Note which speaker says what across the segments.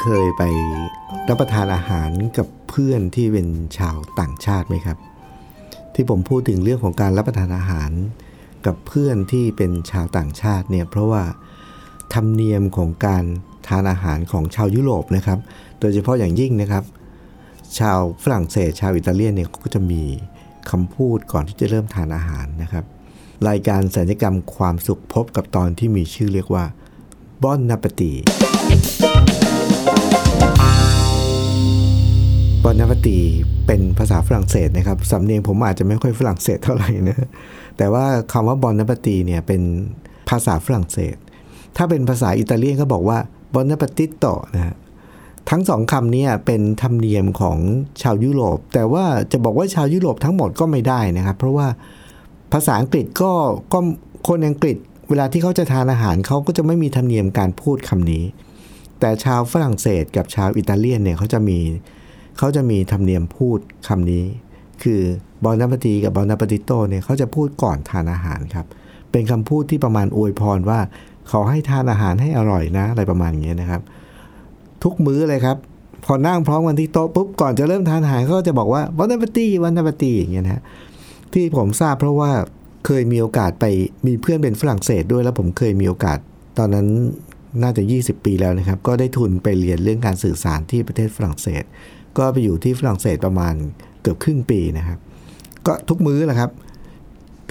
Speaker 1: เคยไปรับประทานอาหารกับเพื่อนที่เป็นชาวต่างชาติไหมครับ ที่ผมพูดถึงเรื่องของการรับประทานอาหารกับเพื่อนที่เป็นชาวต่างชาติเนี่ยเพราะว่าธรรมเนียมของการทานอาหารของชาวยุโรปนะครับ โดยเฉพาะอย่างยิ่งนะครับ ชาวฝรั่งเศสชาวอิตาเลียนเนี่ยก็จะมีคำพูดก่อนที่จะเริ่มทานอาหารนะครับ รายการสัญญกรรมความสุขพบกับตอนที่มีชื่อเรียกว่าบอนนาปตี บอนปตีเป็นภาษาฝรั่งเศสนะครับสำเนียงผมอาจจะไม่ค่อยฝรั่งเศสเท่าไหร่นะแต่ว่าคำว่าบอนปตีเนี่ยเป็นภาษาฝรั่งเศส ถ้าเป็นภาษาอิตาเลียนก็บอกว่าบอนปติโตนะฮะทั้งสองคำนี้เป็นธรรมเนียมของชาวยุโรป แต่ว่าจะบอกว่าชาวยุโรปทั้งหมดก็ไม่ได้นะครับ เพราะว่าภาษาอังกฤษก็ก็คนอังกฤษ เวลาที่เขาจะทานอาหารเขาก็จะไม่มีธรรมเนียมการพูดคำนี้ แต่ชาวฝรั่งเศสกับชาวอิตาเลียนเนี่ยเขาจะมี เขาจะมีธรรมเนียมพูดคำนี้ คือบอนาปตีกับบอนาปติโตเนี่ยเขาจะพูดก่อนทานอาหารครับ เป็นคำพูดที่ประมาณอวยพรว่าขอให้ทานอาหารให้อร่อยนะ อะไรประมาณอย่างเงี้ยนะครับ ทุกมื้อเลยครับ พอนั่งพร้อมกันที่โต๊ะปุ๊บก่อนจะเริ่มทานอาหารเขาก็จะบอกว่าวันนัปตีวันนัปตีอย่างเงี้ยนะฮะที่ผมทราบเพราะว่าเคยมีโอกาสไปมีเพื่อนเป็นฝรั่งเศสด้วยแล้วผมเคยมีโอกาส ตอนนั้นน่าจะ 20 ปีแล้วนะครับ ก็ได้ทุนไปเรียนเรื่องการสื่อสารที่ประเทศฝรั่งเศส ก็ไปอยู่ที่ฝรั่งเศสประมาณเกือบครึ่งปีนะครับ ก็ทุกมื้อแหละครับ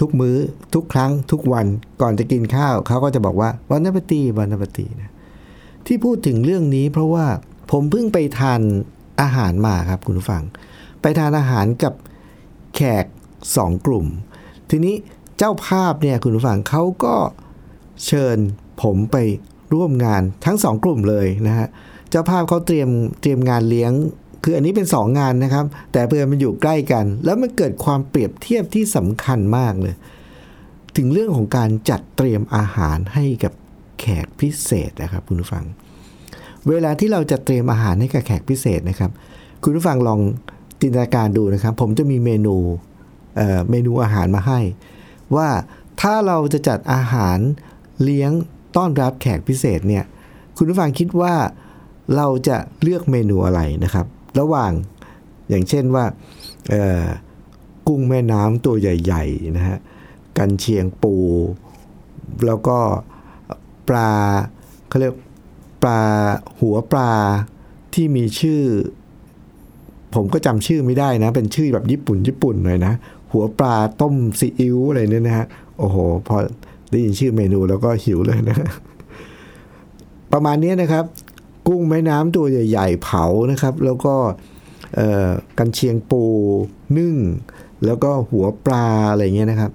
Speaker 1: ทุกมื้อทุกครั้งทุกวันก่อนจะกินข้าวเขาก็จะบอกว่าวันนัปตีวันนัปตีนะที่พูดถึงเรื่องนี้เพราะว่าผมเพิ่งไปทานอาหารมาครับคุณผู้ฟัง ไปทานอาหารกับแขกสองกลุ่ม ทีนี้เจ้าภาพเนี่ยคุณผู้ฟังเขาก็เชิญผมไปร่วมงานทั้งสองกลุ่มเลยนะฮะ เจ้าภาพเขาเตรียมเตรียมงานเลี้ยง คืออันนี้เป็นสองงานนะครับ แต่เพื่อมันอยู่ใกล้กัน แล้วมันเกิดความเปรียบเทียบที่สำคัญมากเลย ถึงเรื่องของการจัดเตรียมอาหารให้กับแขกพิเศษนะครับคุณผู้ฟัง เวลาที่เราจะเตรียมอาหารให้กับแขกพิเศษนะครับ คุณผู้ฟังลองจินตนาการดูนะครับ ผมจะมีเมนูเเมนูอาหารมาให้ ว่าถ้าเราจะจัดอาหารเลี้ยงต้อนรับแขกพิเศษเนี่ยคุณผู้ฟังคิดว่าเราจะเลือกเมนูอะไรนะครับ ระหว่างอย่างเช่นว่ากุ้งแม่น้ำตัวใหญ่ๆนะฮะกันเชียงปู แล้วก็ปลาเขาเรียกปลาหัวปลาที่มีชื่อ ผมก็จำชื่อไม่ได้นะ เป็นชื่อแบบญี่ปุ่นญี่ปุ่นหน่อยนะ หัวปลาต้มซีอิ๊วอะไรเนี่ยนะฮะโอ้โห พอได้ยินชื่อเมนูแล้วก็หิวเลยนะ ประมาณนี้นะครับ กุ้งแม่น้ำตัวใหญ่ ๆ เผานะครับ แล้วก็กันเชียงปูนึ่ง แล้วก็หัวปลาอะไรเงี้ยนะครับ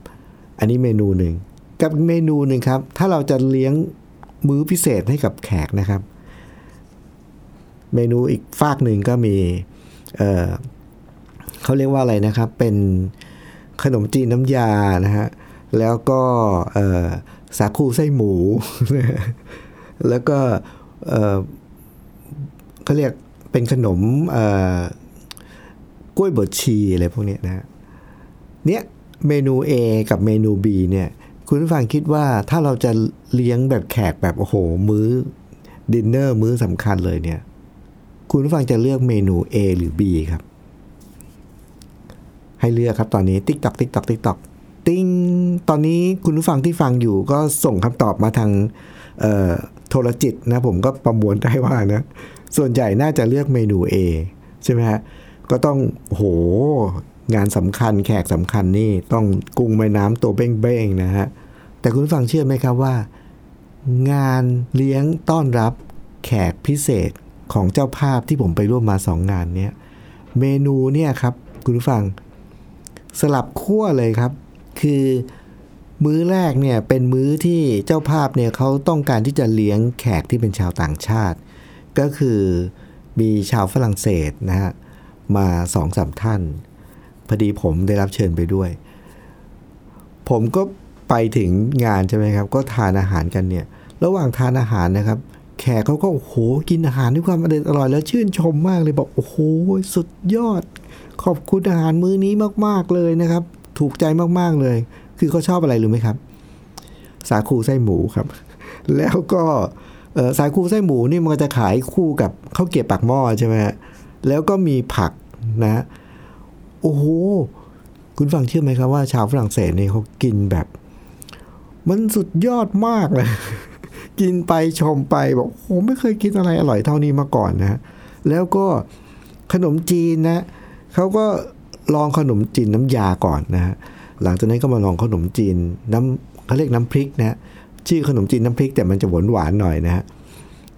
Speaker 1: อันนี้เมนูหนึ่งกับเมนูหนึ่งครับ ถ้าเราจะเลี้ยงมื้อพิเศษให้กับแขกนะครับ เมนูอีกฝากหนึ่งก็มีเเขาเรียกว่าอะไรนะครับ เป็นขนมจีนน้ำยานะฮะแล้วก็สาคูไส้หมู แล้วก็ เขาเรียกเป็นขนมกล้วยบวชชีอะไรพวกนี้นะเนี้ยเมนู A กับเมนู B เนี่ยคุณผู้ฟังคิดว่าถ้าเราจะเลี้ยงแบบแขกแบบโอ้โห มื้อดินเนอร์มื้อสำคัญเลยเนี่ย คุณผู้ฟังจะเลือกเมนู A หรือ B ครับ ให้เลือกครับตอนนี้ติ๊กตอกติ๊กตอกติ๊กตอกติ้งตอนนี้คุณผู้ฟังที่ฟังอยู่ก็ส่งคำตอบมาทางโทรจิตนะ ผมก็ประมวลได้ว่านะ ส่วนใหญ่น่าจะเลือกเมนู A ใช่ไหมฮะ ก็ต้องโหงานสำคัญแขกสำคัญนี่ต้องกุ้งแม่น้ำตัวเบ้งๆนะฮะ แต่คุณฟังเชื่อไหมครับว่า งานเลี้ยงต้อนรับแขกพิเศษของเจ้าภาพที่ผมไปร่วมมาสองงานเนี้ยเมนูเนี่ยครับ คุณผู้ฟัง สลับขั้วเลยครับ คือมื้อแรกเนี่ยเป็นมื้อที่เจ้าภาพเนี่ยเขาต้องการที่จะเลี้ยงแขกที่เป็นชาวต่างชาติ ก็คือมีชาวฝรั่งเศสนะฮะมาสองสามท่าน พอดีผมได้รับเชิญไปด้วย ผมก็ไปถึงงานใช่ไหมครับ ก็ทานอาหารกันเนี่ย ระหว่างทานอาหารนะครับ แขกเขาก็โอ้โหกินอาหารด้วยความอร่อยอร่อยแล้วชื่นชมมากเลยบอกโอ้โหสุดยอด ขอบคุณอาหารมื้อนี้มาก ๆเลยนะครับ ถูกใจมากๆเลย คือเขาชอบอะไรรู้ไหมครับ สาคูไส้หมูครับ แล้วก็ สายคูไส้หมูนี่มันก็จะขายคู่กับข้าวเกรี๊ยวปากหม้อใช่ไหมฮะแล้วก็มีผักนะ โอ้โห คุณฟังเชื่อไหมครับว่าชาวฝรั่งเศสเนี่ยเขากินแบบ มันสุดยอดมากเลยกินไปชมไปบอกโอ้ไม่เคยกินอะไรอร่อยเท่านี้มาก่อนนะ แล้วก็ขนมจีนนะเขาก็ลองขนมจีนน้ำยาก่อนนะหลังจากนั้นก็มาลองขนมจีนน้ำเขาเรียกน้ำพริกนะ ชื่อขนมจีนน้ำพริกแต่มันจะหวานหวานๆหน่อยนะฮะ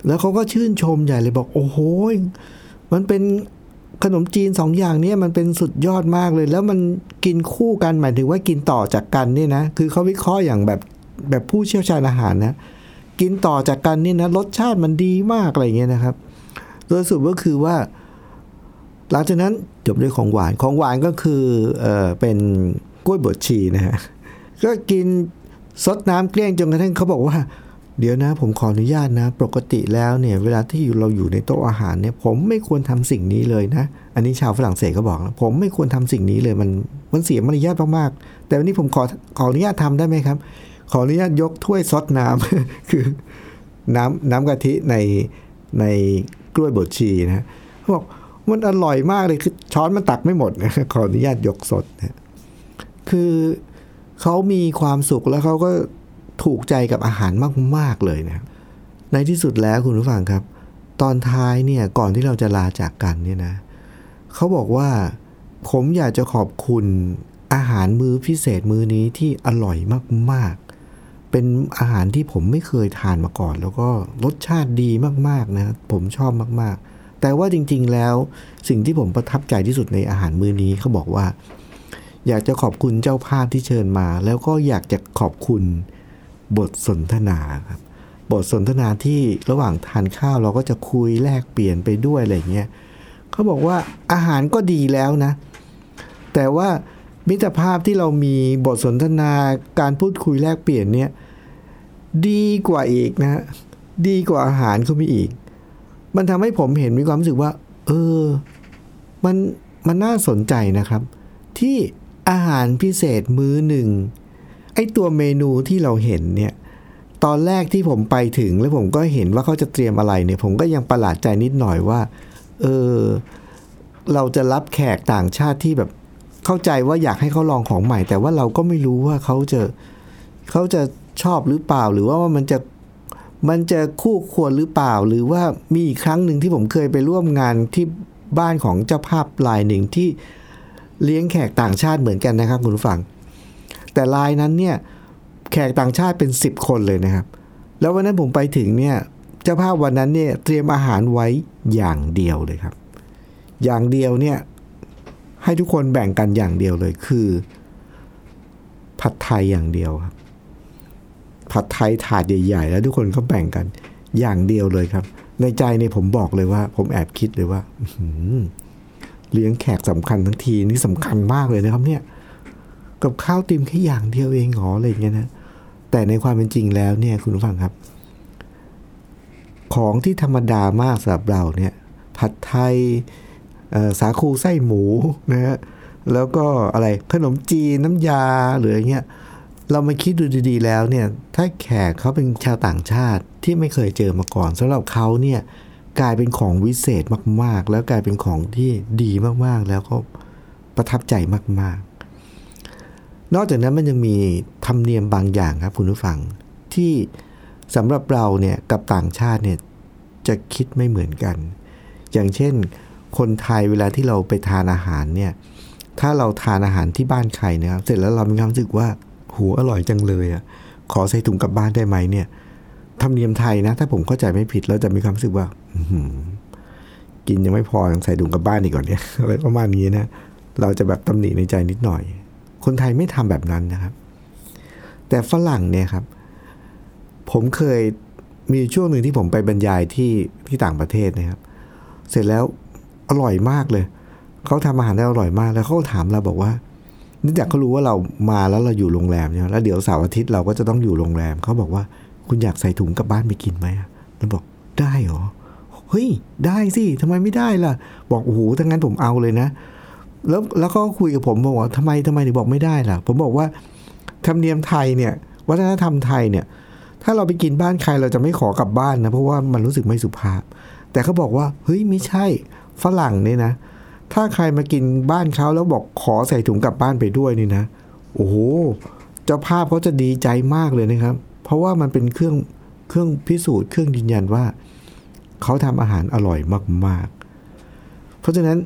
Speaker 1: แล้วเขาก็ชื่นชมใหญ่เลยบอกโอ้โหมันเป็นขนมจีนสองอย่างนี้มันเป็นสุดยอดมากเลย แล้วมันกินคู่กันหมายถึงว่ากินต่อจากกันเนี่ยนะคือเขาวิเคราะห์อย่างแบบแบบผู้เชี่ยวชาญอาหารนะ กินต่อจากกันเนี่ยนะรสชาติมันดีมากอะไรเงี้ยนะครับ โดยสรุปก็คือว่า หลังจากนั้นจบด้วยของหวานของหวานก็คือเออเป็นกล้วยบดชีนะฮะก็กิน ซดน้ำเกลี้ยงจนกระทั่งเขาบอกว่า เดี๋ยวนะ ผมขออนุญาตนะ ปกติแล้วเนี่ย เวลาที่เราอยู่ในโต๊ะอาหารเนี่ย ผมไม่ควรทำสิ่งนี้เลยนะ อันนี้ชาวฝรั่งเศสก็บอกนะผมไม่ควรทำสิ่งนี้เลยมันมันเสียมารยาทมากๆแต่วันนี้ผมขอขออนุญาตทำได้ไหมครับ ขออนุญาตยกถ้วยซดน้ำคือน้ำน้ำกะทิในในกล้วยบดชีนะเขาบอกมันอร่อยมากเลยคือช้อนมันตักไม่หมดนะขออนุญาตยกสดนะคือ เขามีความสุขแล้วเขาก็ถูกใจกับอาหารมาก ๆ เลยนะ ในที่สุดแล้วคุณผู้ฟังครับ ตอนท้ายเนี่ยก่อนที่เราจะลาจากกันเนี่ยนะเขาบอกว่าผมอยากจะขอบคุณอาหารมื้อพิเศษมื้อนี้ที่อร่อยมาก ๆ เป็นอาหารที่ผมไม่เคยทานมาก่อน แล้วก็รสชาติดีมาก ๆ นะ ผมชอบมาก ๆ แต่ว่าจริง ๆ แล้วสิ่งที่ผมประทับใจที่สุดในอาหารมื้อนี้เขาบอกว่า อยากจะขอบคุณเจ้าภาพที่เชิญมา แล้วก็อยากจะขอบคุณบทสนทนาครับบทสนทนาที่ระหว่างทานข้าวเราก็จะคุยแลกเปลี่ยนไปด้วยอะไรเงี้ยเขาบอกว่าอาหารก็ดีแล้วนะ แต่ว่ามิตรภาพที่เรามีบทสนทนาการพูดคุยแลกเปลี่ยนเนี่ยดีกว่าอีกนะ ดีกว่าอาหารเขามีอีก มันทำให้ผมเห็นมีความรู้สึกว่า เออ มันมันน่าสนใจนะครับ ที่ อาหารพิเศษมื้อหนึ่ง ไอตัวเมนูที่เราเห็นเนี่ย ตอนแรกที่ผมไปถึงแล้วผมก็เห็นว่าเขาจะเตรียมอะไรเนี่ย ผมก็ยังประหลาดใจนิดหน่อยว่า เออ เราจะรับแขกต่างชาติที่แบบเข้าใจว่าอยากให้เขาลองของใหม่ แต่ว่าเราก็ไม่รู้ว่าเขาจะเขาจะชอบหรือเปล่า หรือว่ามันจะมันจะคู่ควรหรือเปล่า หรือว่ามีอีกครั้งหนึ่งที่ผมเคยไปร่วมงานที่บ้านของเจ้าภาพรายหนึ่งที่ เลี้ยงแขกต่างชาติเหมือนกันนะครับคุณผู้ฟัง แต่รายนั้นเนี่ยแขกต่างชาติเป็น 10 คนเลยนะครับ แล้ววันนั้นผมไปถึงเนี่ยเจ้าภาพวันนั้นเนี่ยเตรียมอาหารไว้อย่างเดียวเลยครับ อย่างเดียวเนี่ยให้ทุกคนแบ่งกันอย่างเดียวเลยคือ ผัดไทยอย่างเดียวครับ ผัดไทยถาดใหญ่ ๆ แล้วทุกคนก็แบ่งกันอย่างเดียวเลยครับ ในใจเนี่ยผมบอกเลยว่า ผมแอบคิดเลยว่าอื เลี้ยงแขกสำคัญทั้งทีนี่สำคัญมากเลยนะครับเนี่ย กับข้าวติมแค่อย่างเดียวเองหรออะไรอย่างเงี้ยนะ แต่ในความเป็นจริงแล้วเนี่ยคุณผู้ฟังครับ ของที่ธรรมดามากสำหรับเราเนี่ย ผัดไทยสาคูไส้หมูนะฮะ แล้วก็อะไรขนมจีนน้ำยาหรืออย่างเงี้ย เรามาคิดดูดีๆแล้วเนี่ย ถ้าแขกเขาเป็นชาวต่างชาติที่ไม่เคยเจอมาก่อนสำหรับเขาเนี่ย กลายเป็นของวิเศษมาก ๆ แล้วกลายเป็นของที่ดีมากๆ แล้วก็ประทับใจมาก ๆ นอกจากนั้นมันยังมีธรรมเนียมบางอย่างครับคุณผู้ฟังที่สำหรับเราเนี่ยกับต่างชาติเนี่ยจะคิดไม่เหมือนกัน อย่างเช่น คนไทยเวลาที่เราไปทานอาหารเนี่ยถ้าเราทานอาหารที่บ้านใครนะครับ เสร็จแล้วเรามีความรู้สึกว่าหูอร่อยจังเลยอะขอใส่ถุงกลับบ้านได้ไหมเนี่ยธรรมเนียมไทยนะ ถ้าผมเข้าใจไม่ผิดเราจะมีความรู้สึกว่า กินยังไม่พอยังใส่ถุงกลับบ้านอีกก่อนเนี่ยอะไรประมาณนี้นะ เราจะแบบตำหนิในใจนิดหน่อย คนไทยไม่ทำแบบนั้นนะครับ แต่ฝรั่งเนี่ยครับ ผมเคยมีช่วงหนึ่งที่ผมไปบรรยายที่ที่ต่างประเทศนะครับ เสร็จแล้วอร่อยมากเลย เขาทำอาหารได้อร่อยมาก แล้วเขาถามเราบอกว่าเนื่องจากเขารู้ว่าเรามาแล้วเราอยู่โรงแรมใช่ไหมแล้วเดี๋ยวเสาร์อาทิตย์เราก็จะต้องอยู่โรงแรม เขาบอกว่าคุณอยากใส่ถุงกลับบ้านไปกินไหมอะแล้วบอกได้หรอ เฮ้ย ได้สิทำไมไม่ได้ล่ะ บอกโอ้โหถ้างั้นผมเอาเลยนะ แล้วแล้วก็คุยกับผมบอกว่าทำไมทำไมถึงบอกไม่ได้ล่ะ ผมบอกว่าธรรมเนียมไทยเนี่ย วัฒนธรรมไทยเนี่ย ถ้าเราไปกินบ้านใครเราจะไม่ขอกลับบ้านนะ เพราะว่ามันรู้สึกไม่สุภาพ แต่เขาบอกว่า เฮ้ยไม่ใช่ฝรั่งเนี่ยนะ ถ้าใครมากินบ้านเขาแล้วบอกขอใส่ถุงกลับบ้านไปด้วยนี่นะ โอ้โหเจ้าภาพเขาจะดีใจมากเลยนะครับ เพราะว่ามันเป็นเครื่องเครื่องพิสูจน์เครื่องยืนยันว่า เขาทำอาหารอร่อยมาก ๆ เพราะฉะนั้น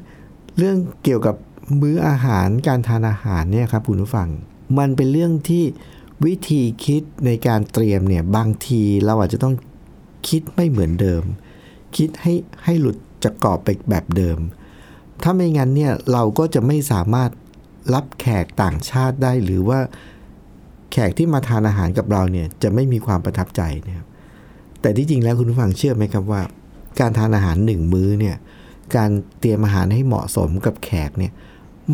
Speaker 1: เรื่องเกี่ยวกับมื้ออาหารการทานอาหารเนี่ยครับคุณผู้ฟัง มันเป็นเรื่องที่วิธีคิดในการเตรียมเนี่ยบางทีเราอาจจะต้องคิดไม่เหมือนเดิม คิดให้ให้หลุดจากกรอบไปแบบเดิม ถ้าไม่งั้นเนี่ยเราก็จะไม่สามารถรับแขกต่างชาติได้หรือว่าแขกที่มาทานอาหารกับเราเนี่ยจะไม่มีความประทับใจนะครับแต่ที่จริงแล้วคุณผู้ฟังเชื่อไหมครับว่า การทานอาหารหนึ่งมื้อเนี่ยการเตรียมอาหารให้เหมาะสมกับแขกเนี่ย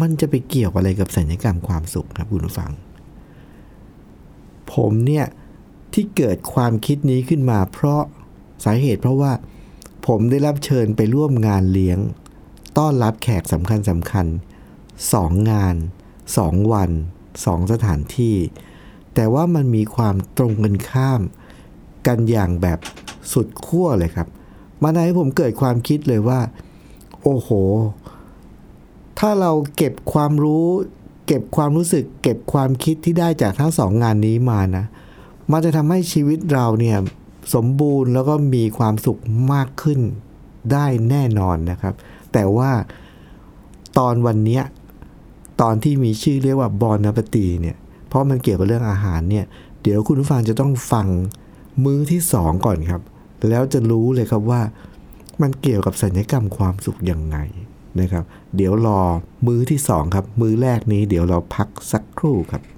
Speaker 1: มันจะไปเกี่ยวอะไรกับสัญญกรรมความสุขครับคุณผู้ฟัง ผมเนี่ยที่เกิดความคิดนี้ขึ้นมาเพราะสาเหตุเพราะว่าผมได้รับเชิญไปร่วมงานเลี้ยง ต้อนรับแขกสำคัญสำคัญสองงานสองวันสองสถานที่ แต่ว่ามันมีความตรงกันข้าม กันอย่างแบบสุดขั้วเลยครับ มาให้ผมเกิดความคิดเลยว่า โอ้โห ถ้าเราเก็บความรู้ เก็บความรู้สึก เก็บความคิดที่ได้จากทั้งสองงานนี้มานะ มันจะทำให้ชีวิตเราเนี่ยสมบูรณ์แล้วก็มีความสุขมากขึ้นได้แน่นอนนะครับ แต่ว่าตอนวันเนี้ยตอนที่มีชื่อเรียกว่าบอนนปตีเนี่ยเพราะมันเกี่ยวกับเรื่องอาหารเนี่ย เดี๋ยวคุณผู้ฟังจะต้องฟังมื้อที่สองก่อนครับ แล้วจะรู้เลยครับว่า มันเกี่ยวกับสัญญกรรมความสุขยังไงนะครับ เดี๋ยวรอมื้อที่สองครับ มื้อแรกนี้เดี๋ยวเราพักสักครู่ครับ「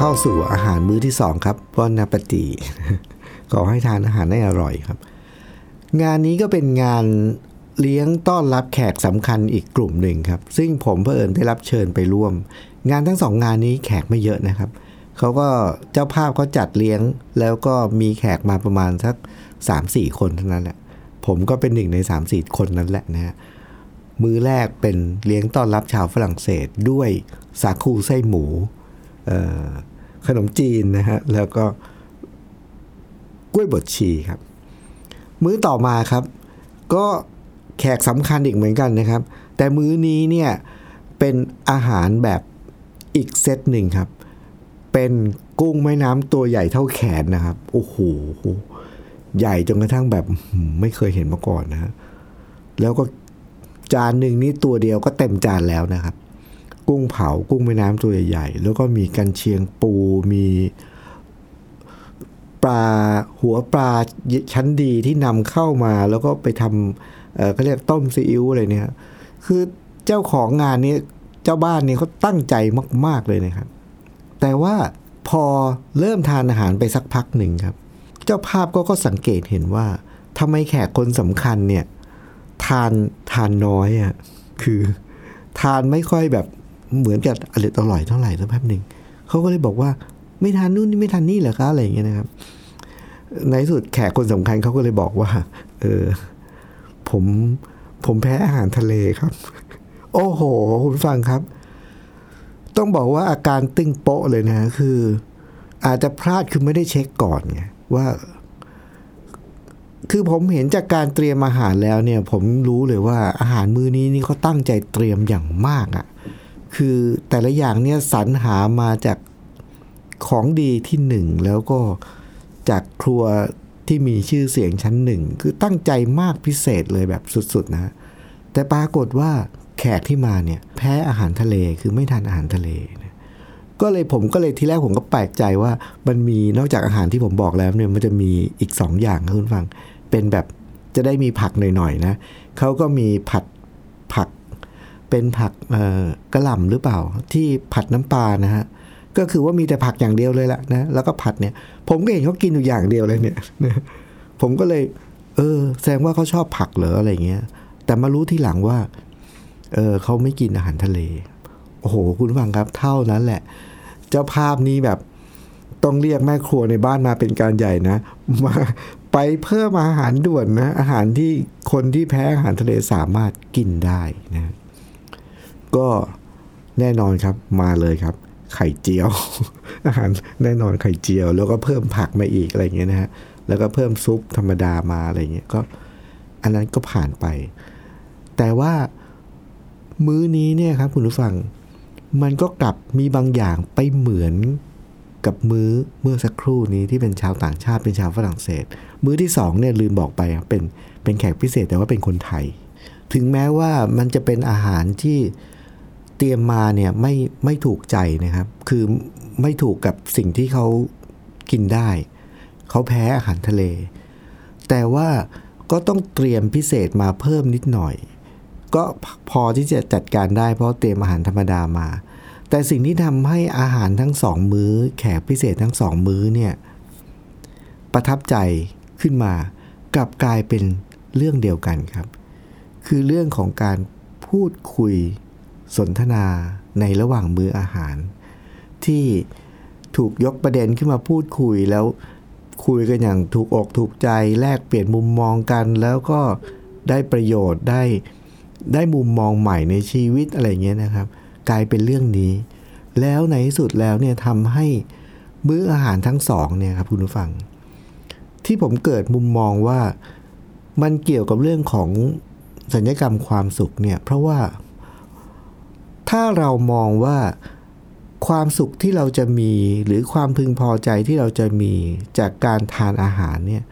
Speaker 1: เข้าสู่อาหารมื้อที่สองครับบอนนาปตีขอให้ทานอาหารได้อร่อยครับ งานนี้ก็เป็นงานเลี้ยงต้อนรับแขกสำคัญอีกกลุ่มหนึ่งครับ ซึ่งผมเผอิญได้รับเชิญไปร่วม งานทั้งสองงานนี้แขกไม่เยอะนะครับเขาก็เจ้าภาพเขาจัดเลี้ยง แล้วก็มีแขกมาประมาณสัก 3-4 คนเท่านั้นแหละผมก็เป็นหนึ่งใน 3-4 คนนั้นแหละนะฮะมื้อแรกเป็นเลี้ยงต้อนรับชาวฝรั่งเศสด้วยสาคูไส้หมู ขนมจีนนะฮะแล้วก็กล้วยบดชีครับ มื้อต่อมาครับ ก็แขกสำคัญอีกเหมือนกันนะครับ แต่มื้อนี้เนี่ยเป็นอาหารแบบอีกเซตหนึ่งครับ เป็นกุ้งแม่น้ำตัวใหญ่เท่าแขนนะครับ โอ้โห ใหญ่จนกระทั่งแบบไม่เคยเห็นมาก่อนนะฮะแล้วก็จานหนึ่งนี่ตัวเดียวก็เต็มจานแล้วนะครับ กุ้งเผากุ้งแม่น้ำตัวใหญ่ๆ แล้วก็มีกันเชียงปูมีปลาหัวปลาชั้นดีที่นำเข้ามาแล้วก็ไปทำเอ่อเขาเรียกต้มซีอิ๊วอะไรเนี่ย คือเจ้าของงานนี้เจ้าบ้านนี่เขาตั้งใจมาก ๆเลยนะครับ แต่ว่าพอเริ่มทานอาหารไปสักพักหนึ่งครับ เจ้าภาพก็ก็สังเกตเห็นว่าทำไมแขกคนสำคัญเนี่ย ทานทานน้อยอะ่ะคือทานไม่ค่อยแบบ เหมือนกับอร่อยอร่อยเท่าไหร่สักแป๊บหนึ่งเขาก็เลยบอกว่าไม่ทานนู่นไม่ทานนี่เหรอคะอะไรอย่างเงี้ยนะครับ ในที่สุดแขกคนสำคัญเขาก็เลยบอกว่า เออ ผมผมแพ้อาหารทะเลครับ โอ้โห คุณฟังครับ ต้องบอกว่าอาการตึงโป๊ะเลยนะคือ อาจจะพลาดคือไม่ได้เช็คก่อนไงว่า คือผมเห็นจากการเตรียมอาหารแล้วเนี่ย ผมรู้เลยว่าอาหารมื้อนี้นี่เขาตั้งใจเตรียมอย่างมากอะ่ะ คือแต่ละอย่างเนี่ยสรรหามาจากของดีที่หนึ่งแล้วก็จากครัวที่มีชื่อเสียงชั้นหนึ่ง คือตั้งใจมากพิเศษเลยแบบสุดๆนะ แต่ปรากฏว่าแขกที่มาเนี่ยแพ้อาหารทะเลคือไม่ทานอาหารทะเลนะก็เลยผมก็เลยทีแรกผมก็แปลกใจว่ามันมีนอกจากอาหารที่ผมบอกแล้วเนี่ยมันจะมีอีกสองอย่างคุณฟัง เป็นแบบจะได้มีผักหน่อยๆนะเขาก็มีผัด เป็นผักกระหล่ำหรือเปล่า ที่ผัดน้ำปลานะฮะก็คือว่ามีแต่ผักอย่างเดียวเลยแหละนะแล้วก็ผัดเนี่ย ผมก็เห็นเขากินอยู่อย่างเดียวเลยเนี่ยผมก็เลย เออ แสดงว่าเขาชอบผักเหรออะไรเงี้ย แต่มารู้ทีหลังว่า เออเขาไม่กินอาหารทะเล โอ้โห คุณฟังครับเท่านั้นแหละ เจ้าภาพนี้แบบต้องเรียกแม่ครัวในบ้านมาเป็นการใหญ่นะมาไปเพิ่มอาหารด่วนนะ อาหารที่คนที่แพ้อาหารทะเลสามารถกินได้นะ ก็แน่นอนครับมาเลยครับ ไข่เจียว อาหารแน่นอนไข่เจียว แล้วก็เพิ่มผักมาอีกอะไรเงี้ยนะฮะแล้วก็เพิ่มซุปธรรมดามาอะไรเงี้ยก็ อันนั้นก็ผ่านไป แต่ว่ามื้อนี้เนี่ยครับคุณผู้ฟัง มันก็กลับมีบางอย่างไปเหมือนกับมื้อเมื่อสักครู่นี้ที่เป็นชาวต่างชาติเป็นชาวฝรั่งเศส มื้อที่สองเนี่ยลืมบอกไปเป็นเป็นแขกพิเศษแต่ว่าเป็นคนไทย ถึงแม้ว่ามันจะเป็นอาหารที่ เตรียมมาเนี่ยไม่ไม่ถูกใจนะครับ คือไม่ถูกกับสิ่งที่เขากินได้ เขาแพ้อาหารทะเล แต่ว่าก็ต้องเตรียมพิเศษมาเพิ่มนิดหน่อย ก็พอที่จะจัดการได้เพราะเตรียมอาหารธรรมดามา แต่สิ่งที่ทำให้อาหารทั้งสองมื้อ แขกพิเศษทั้งสองมื้อเนี่ยประทับใจขึ้นมากลับกลายเป็นเรื่องเดียวกันครับ คือเรื่องของการพูดคุย สนทนาในระหว่างมื้ออาหาร ที่ถูกยกประเด็นขึ้นมาพูดคุยแล้วคุยกันอย่างถูกอกถูกใจแลกเปลี่ยนมุมมองกันแล้วก็ได้ประโยชน์ได้ได้มุมมองใหม่ในชีวิตอะไรเงี้ยนะครับ กลายเป็นเรื่องนี้ แล้วในที่สุดแล้วเนี่ยทำให้มื้ออาหารทั้งสองเนี่ยครับคุณผู้ฟัง ที่ผมเกิดมุมมองว่ามันเกี่ยวกับเรื่องของสัญญกรรมความสุขเนี่ยเพราะว่า ถ้าเรามองว่าความสุขที่เราจะมีหรือความพึงพอใจที่เราจะมีจากการทานอาหารเนี่ย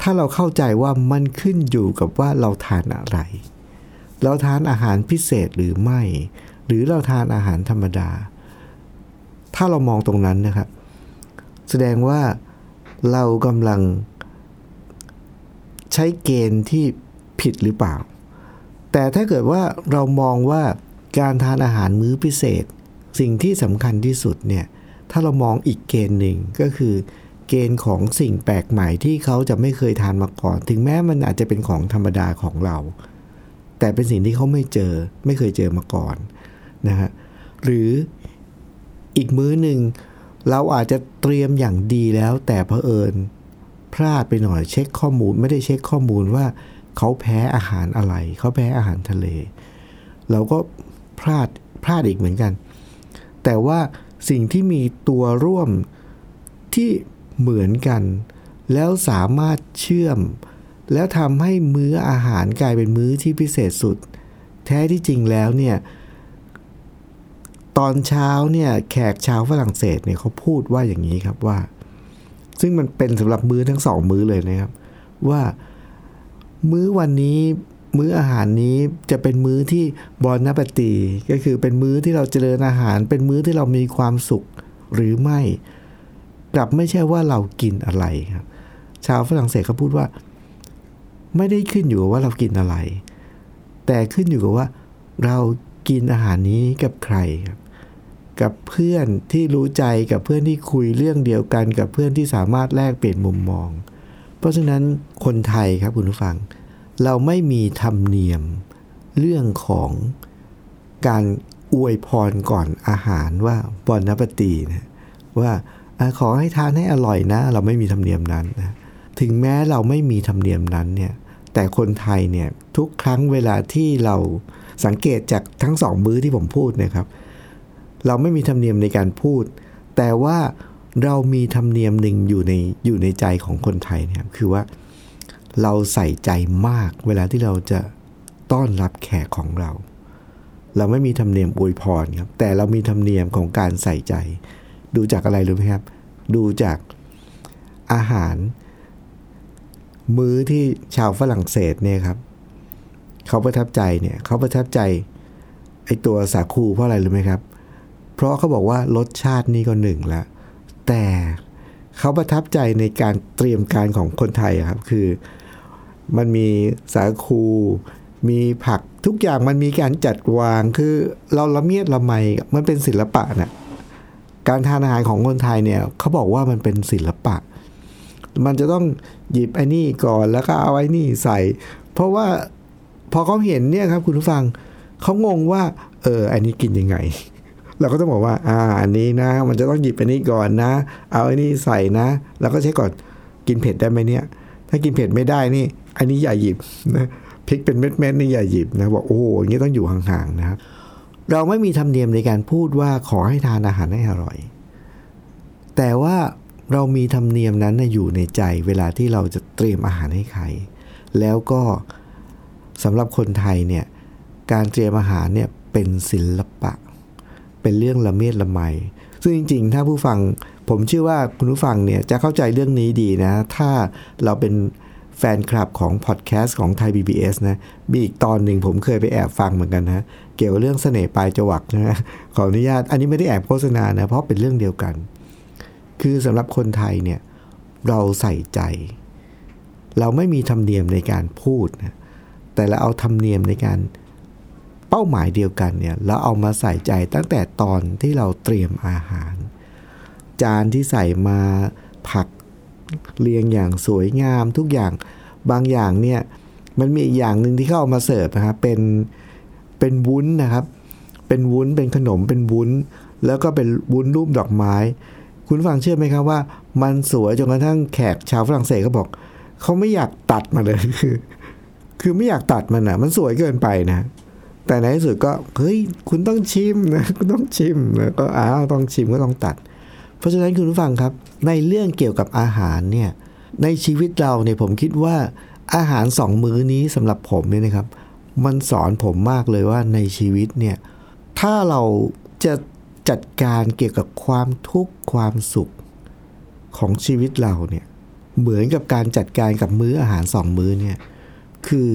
Speaker 1: ถ้าเราเข้าใจว่ามันขึ้นอยู่กับว่าเราทานอะไร เราทานอาหารพิเศษหรือไม่ หรือเราทานอาหารธรรมดา ถ้าเรามองตรงนั้นนะครับ แสดงว่าเรากำลังใช้เกณฑ์ที่ผิดหรือเปล่า แต่ถ้าเกิดว่าเรามองว่า การทานอาหารมื้อพิเศษ สิ่งที่สำคัญที่สุดเนี่ยถ้าเรามองอีกเกณฑ์หนึ่งก็คือ เกณฑ์ของสิ่งแปลกใหม่ที่เขาจะไม่เคยทานมาก่อน ถึงแม้มันอาจจะเป็นของธรรมดาของเรา แต่เป็นสิ่งที่เขาไม่เจอไม่เคยเจอมาก่อนนะฮะหรืออีกมื้อหนึ่งเราอาจจะเตรียมอย่างดีแล้ว แต่เผอิญพลาดไปหน่อยเช็คข้อมูล ไม่ได้เช็คข้อมูลว่า เขาแพ้อาหารอะไร เขาแพ้อาหารทะเล เราก็ พลาดพลาดอีกเหมือนกัน แต่ว่าสิ่งที่มีตัวร่วมที่เหมือนกัน แล้วสามารถเชื่อม แล้วทำให้มื้ออาหารกลายเป็นมื้อที่พิเศษสุด แท้ที่จริงแล้วเนี่ยตอนเช้าเนี่ยแขกชาวฝรั่งเศสเนี่ยเขาพูดว่าอย่างนี้ครับว่า ซึ่งมันเป็นสำหรับมื้อทั้งสองมื้อเลยนะครับ ว่ามื้อวันนี้ มื้ออาหารนี้จะเป็นมื้อที่บอนนปตีก็คือเป็นมื้อที่เราเจริญอาหาร เป็นมื้อที่เรามีความสุขหรือไม่ กลับไม่ใช่ว่าเรากินอะไรครับชาวฝรั่งเศสเขาพูดว่า ไม่ได้ขึ้นอยู่กับว่าเรากินอะไร แต่ขึ้นอยู่กับว่า เรากินอาหารนี้กับใครครับกับเพื่อนที่รู้ใจกับเพื่อนที่คุยเรื่องเดียวกันกับเพื่อนที่สามารถแลกเปลี่ยนมุมมอง เพราะฉะนั้นคนไทยครับคุณผู้ฟัง เราไม่มีธรรมเนียมเรื่องของการอวยพรก่อนอาหารว่าบอนนปตีนะว่าขอให้ทานให้อร่อยนะ เราไม่มีธรรมเนียมนั้นนะถึงแม้เราไม่มีธรรมเนียมนั้นเนี่ยแต่คนไทยเนี่ยทุกครั้งเวลาที่เราสังเกตจากทั้งสองมื้อที่ผมพูดนะครับ เราไม่มีธรรมเนียมในการพูด แต่ว่าเรามีธรรมเนียมหนึ่งอยู่ในอยู่ในใจของคนไทยนะครับคือว่า เราใส่ใจมากเวลาที่เราจะต้อนรับแขกของเรา เราไม่มีธรรมเนียมอวยพรครับ แต่เรามีธรรมเนียมของการใส่ใจ ดูจากอะไรรู้ไหมครับ ดูจากอาหาร มื้อที่ชาวฝรั่งเศสเนี่ยครับ เขาประทับใจเนี่ยเขาประทับใจไอตัวสาคูเพราะอะไรรู้ไหมครับ เพราะเขาบอกว่ารสชาตินี่ก็หนึ่งแล้วแต่เขาประทับใจในการเตรียมการของคนไทยครับ คือ มันมีสาคู มีผักทุกอย่างมันมีการจัดวางคือเราละเมียดละไมมันเป็นศิลปะนะการทานอาหารของคนไทยเนี่ยเขาบอกว่ามันเป็นศิลปะ มันจะต้องหยิบไอ้นี่ก่อนแล้วก็เอาไอ้นี่ใส่ เพราะว่าพอเขาเห็นเนี่ยครับคุณผู้ฟังเขางงว่า เอออันนี้กินยังไง เราก็ต้องบอกว่า อ่าอันนี้นะ มันจะต้องหยิบอันนี้ก่อนนะ เอาอันนี้ใส่นะ แล้วก็ใช้ก่อนกินเผ็ดได้ไหมเนี่ย ถ้ากินเผ็ดไม่ได้นี่ อันนี้อย่าหยิบนะพริกเป็นเม็ดๆนี่อย่าหยิบนะบอกโอ้โหอย่างนี้ต้องอยู่ห่างๆนะครับ เราไม่มีธรรมเนียมในการพูดว่าขอให้ทานอาหารให้อร่อย แต่ว่าเรามีธรรมเนียมนั้นอยู่ในใจเวลาที่เราจะเตรียมอาหารให้ใคร แล้วก็สำหรับคนไทยเนี่ยการเตรียมอาหารเนี่ยเป็นศิลปะ เป็นเรื่องละเมียดละไมซึ่งจริงๆ ถ้าผู้ฟัง ผมเชื่อว่าคุณผู้ฟังเนี่ยจะเข้าใจเรื่องนี้ดีนะ ถ้าเราเป็นแฟนคลับของพอดแคสต์ของไทย PBS นะ มีอีกตอนหนึ่งผมเคยไปแอบฟังเหมือนกันนะ เกี่ยวกับเรื่องเสน่ห์ปลายจวักนะขออนุญาต อันนี้ไม่ได้แอบโฆษณานะ เพราะเป็นเรื่องเดียวกัน คือสำหรับคนไทยเนี่ย เราใส่ใจ เราไม่มีธรรมเนียมในการพูดนะ แต่เราเอาธรรมเนียมในการเป้าหมายเดียวกันเนี่ยเราเอามาใส่ใจตั้งแต่ตอนที่เราเตรียมอาหาร จานที่ใส่มาผักเรียงอย่างสวยงามทุกอย่างบางอย่างเนี่ยมันมีอีกอย่างหนึ่งที่เขาเอามาเสิร์ฟนะครับเป็นเป็นวุ้นนะครับ เป็นวุ้นเป็นขนมเป็นวุ้น แล้วก็เป็นวุ้นรูปดอกไม้ คุณฟังเชื่อไหมครับว่า มันสวยจนกระทั่งแขกชาวฝรั่งเศสเขาบอกเขาไม่อยากตัดมาเลยคือคือไม่อยากตัดมันอะ มันสวยเกินไปนะ แต่ในที่สุดก็เฮ้ยคุณต้องชิมนะคุณต้องชิมแล้วก็อ้าวต้องชิมก็ต้องตัด ราะฉะนั้นคุณผู้ฟังครับ ในเรื่องเกี่ยวกับอาหารเนี่ยในชีวิตเราเนี่ยผมคิดว่าอาหารสองมื้อนี้สำหรับผมเนี่ยนะครับ มันสอนผมมากเลยว่าในชีวิตเนี่ยถ้าเราจะจัดการเกี่ยวกับความทุกข์ความสุขของชีวิตเราเนี่ยเหมือนกับการจัดการกับมื้ออาหารสองมื้อเนี่ยคือ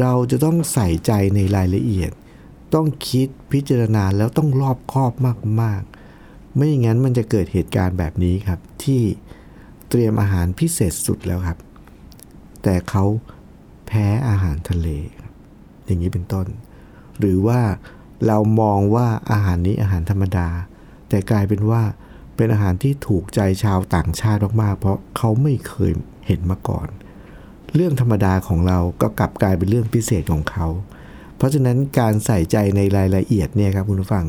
Speaker 1: เราจะต้องใส่ใจในรายละเอียด ต้องคิดพิจารณาแล้วต้องรอบคอบมาก ไม่อย่างนั้นมันจะเกิดเหตุการณ์แบบนี้ครับ ที่เตรียมอาหารพิเศษสุดแล้วครับ แต่เขาแพ้อาหารทะเล อย่างนี้เป็นต้น หรือว่าเรามองว่าอาหารนี้อาหารธรรมดา แต่กลายเป็นว่าเป็นอาหารที่ถูกใจชาวต่างชาติมากๆ เพราะเขาไม่เคยเห็นมาก่อน เรื่องธรรมดาของเราก็กลับกลายเป็นเรื่องพิเศษของเขา เพราะฉะนั้นการใส่ใจในรายละเอียดเนี่ยครับคุณผู้ฟัง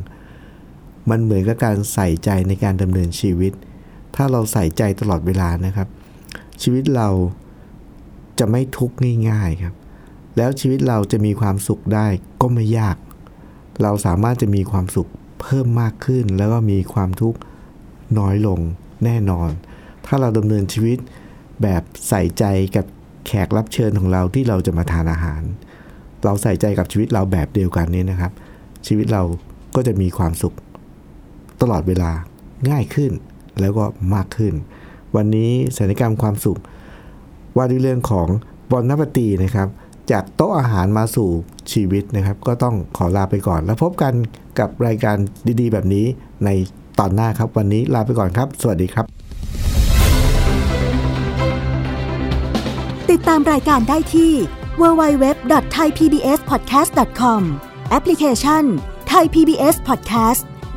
Speaker 1: มันเหมือนกับการใส่ใจในการดำเนินชีวิต ถ้าเราใส่ใจตลอดเวลานะครับ ชีวิตเราจะไม่ทุกข์ง่ายๆครับ แล้วชีวิตเราจะมีความสุขได้ก็ไม่ยาก เราสามารถจะมีความสุขเพิ่มมากขึ้น แล้วก็มีความทุกข์น้อยลงแน่นอน ถ้าเราดำเนินชีวิตแบบใส่ใจกับแขกรับเชิญของเราที่เราจะมาทานอาหาร เราใส่ใจกับชีวิตเราแบบเดียวกันนี้นะครับ ชีวิตเราก็จะมีความสุข ตลอดเวลาง่ายขึ้นแล้วก็มากขึ้น วันนี้สัญญกรรมความสุข ว่าด้วยเรื่องของบอลนัปตีนะครับ จากโต๊ะอาหารมาสู่ชีวิตนะครับ ก็ต้องขอลาไปก่อน แล้วพบกันกับรายการดีๆ แบบนี้ในตอนหน้าครับ วันนี้ลาไปก่อนครับ สวัสดีครับ
Speaker 2: ติดตามรายการได้ที่ www.thaipbspodcast.com แอปพลิเคชัน Thai PBS Podcast